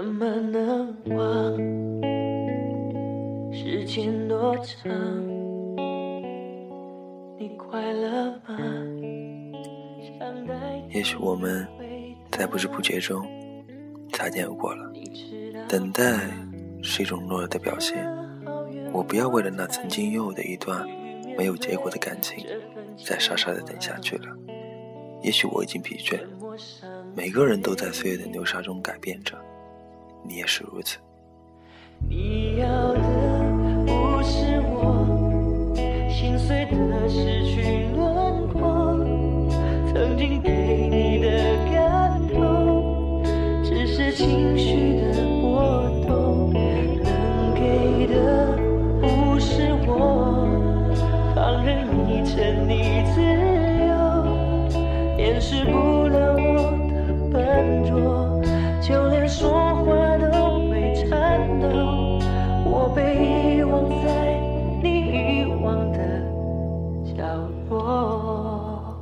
怎么能忘？时间多长？你快乐吗？也许我们在不知不觉中擦肩而过了。等待是一种懦弱的表现。我不要为了那曾经拥有的一段没有结果的感情，再傻傻的等下去了。也许我已经疲倦。每个人都在岁月的流沙中改变着，你也是如此。你要的不是我心碎的失去轮廓，曾经给你的感动，只是情绪的波动。能给的不是我放任你沉溺自由，掩饰不在你遗忘的角落。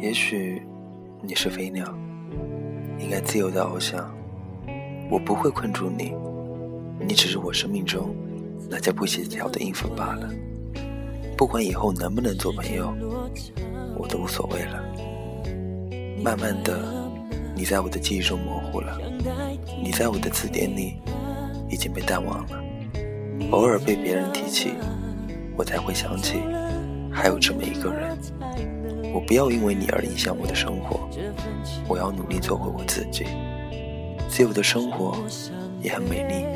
也许你是飞鸟，应该自由的翱翔。我不会困住你，你只是我生命中那叫不协调的应付罢了。不管以后能不能做朋友，我都无所谓了。慢慢的，你在我的记忆中模糊了，你在我的字典里已经被淡忘了。偶尔被别人提起，我才会想起还有这么一个人。我不要因为你而影响我的生活，我要努力做回我自己。自由的生活也很美丽，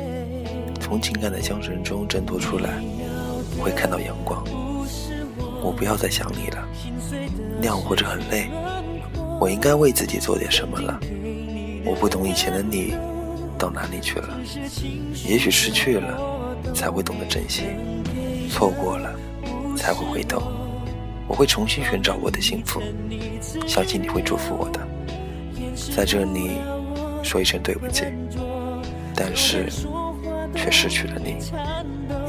从情感的缰绳中挣脱出来，会看到阳光。我不要再想你了，那样活着很累。我应该为自己做点什么了。我不懂以前的你到哪里去了，也许失去了才会懂得珍惜，错过了才会回头。我会重新寻找我的幸福，相信你会祝福我的。在这里说一声对不起，但是却失去了你，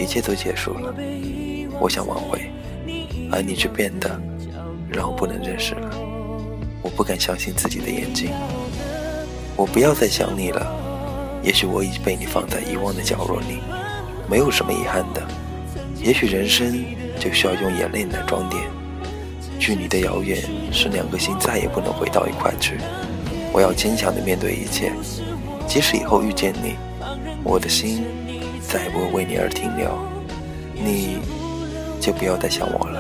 一切都结束了。我想挽回，而你却变得让我不能认识了。我不敢相信自己的眼睛。我不要再想你了，也许我已经被你放在遗忘的角落里，没有什么遗憾的。也许人生就需要用眼泪来装点。距离的遥远，使两颗心再也不能回到一块去。我要坚强的面对一切，即使以后遇见你，我的心再也不会为你而停留。你就不要再想我了。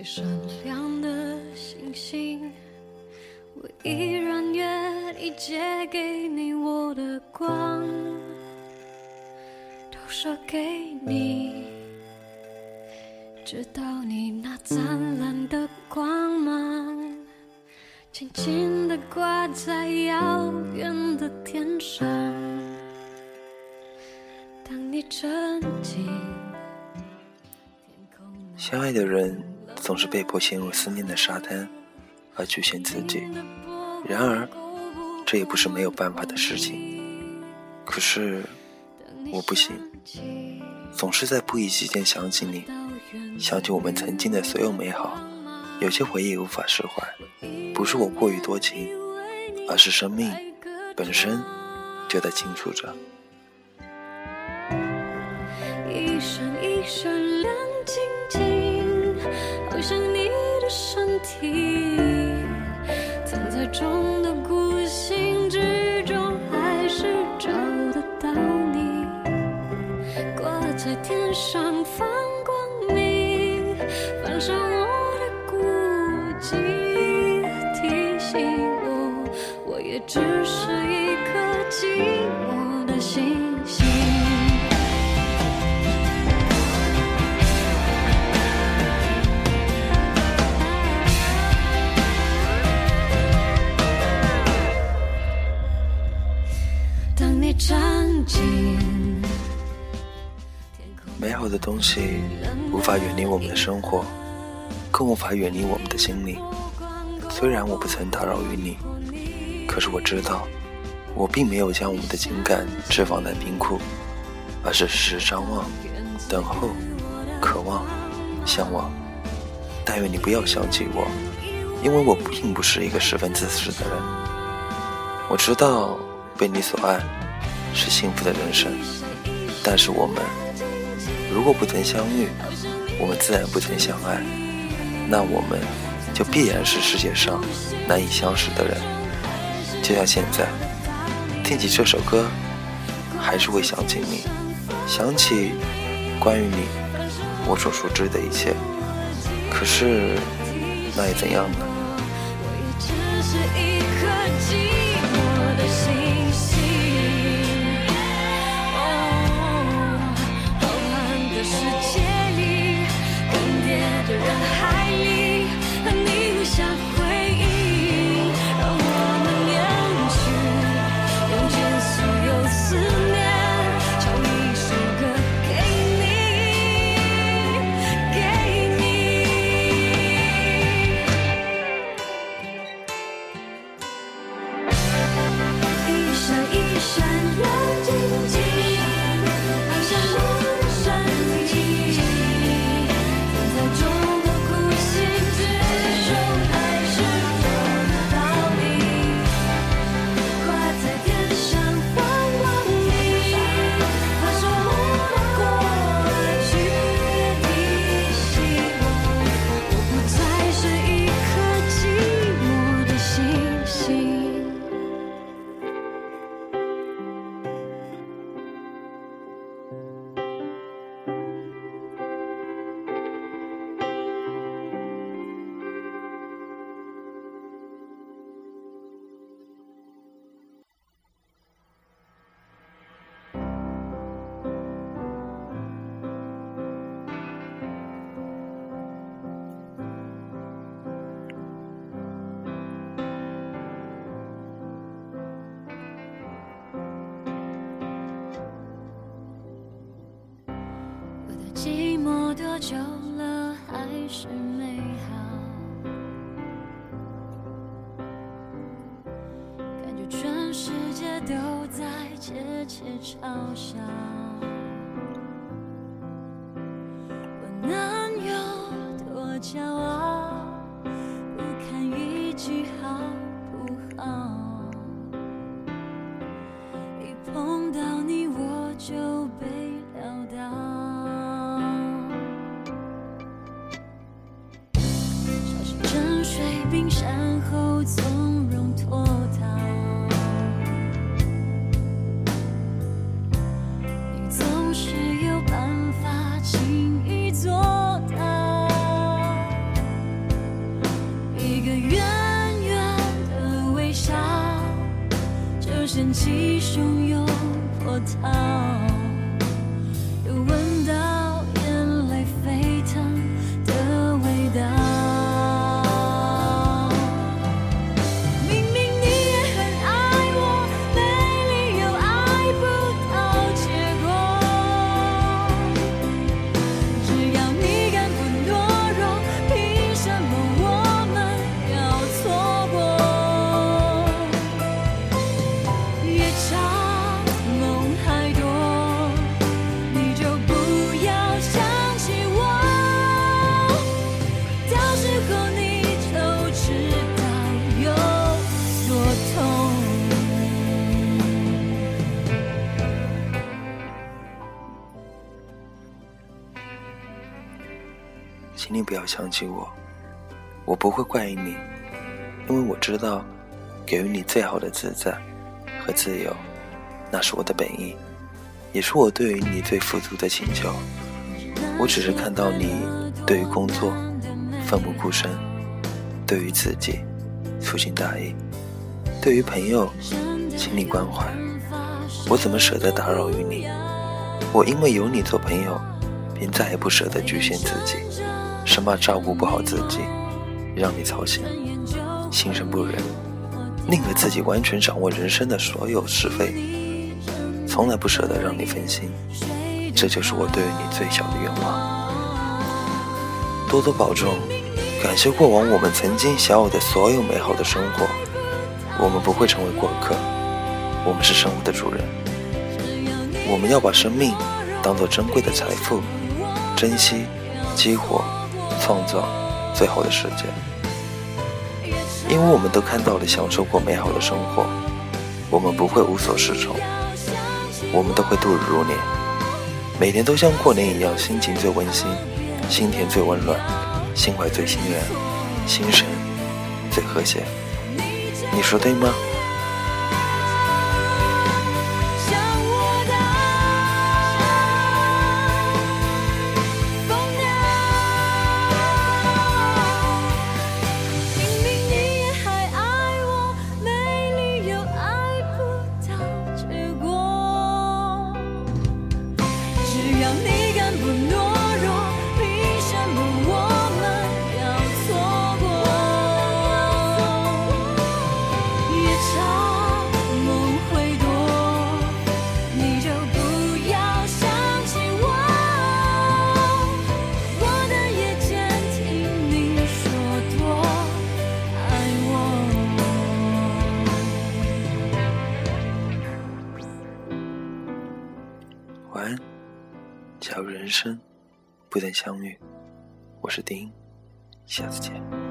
最闪亮的星星。我依然愿意借给你我的光，投射给你，直到你那灿烂的光芒，轻轻地挂在遥远的天上。当你沉浸相爱的人总是被迫陷入思念的沙滩，而局限自己。然而，这也不是没有办法的事情。可是，我不行，总是在不意之间想起你，想起我们曾经的所有美好。有些回忆无法释怀，不是我过于多情，而是生命本身就在清楚着。一闪一闪体，藏在众的孤星之中，还是找得到你？挂在天上放光明，反射我的孤寂，提醒我，我也只是一颗寂寞的心。美好的东西无法远离我们的生活，更无法远离我们的心灵。虽然我不曾打扰于你，可是我知道，我并没有将我们的情感置放在冰库，而是时时张望、等候、渴望、向往。但愿你不要想起我，因为我并不是一个十分自私的人。我知道被你所爱是幸福的人生，但是我们如果不曾相遇，我们自然不曾相爱。那我们。就必然是世界上难以相识的人。就像现在，听起这首歌，还是会想起你，想起关于你我所熟知的一切。可是，那又怎样呢？久了还是美好？感觉全世界都在窃窃嘲笑。想起我，我不会怪你，因为我知道，给予你最好的自在和自由，那是我的本意，也是我对于你最富足的请求。我只是看到你对于工作奋不顾身，对于自己粗心大意，对于朋友心力关怀，我怎么舍得打扰于你？我因为有你做朋友，便再也不舍得局限自己。生怕照顾不好自己，让你操心，心生不忍，宁可自己完全掌握人生的所有是非。从来不舍得让你分心，这就是我对于你最小的愿望。多多保重，感谢过往我们曾经享有的所有美好的生活。我们不会成为过客，我们是生活的主人。我们要把生命当做珍贵的财富，珍惜、激活、创造最好的世界。因为我们都看到了、享受过美好的生活，我们不会无所适从，我们都会度日如年，每天都像过年一样，心情最温馨，心田最温暖，心怀最心愿，心神最和谐。你说对吗？假如人生不等相遇，我是丁，下次见。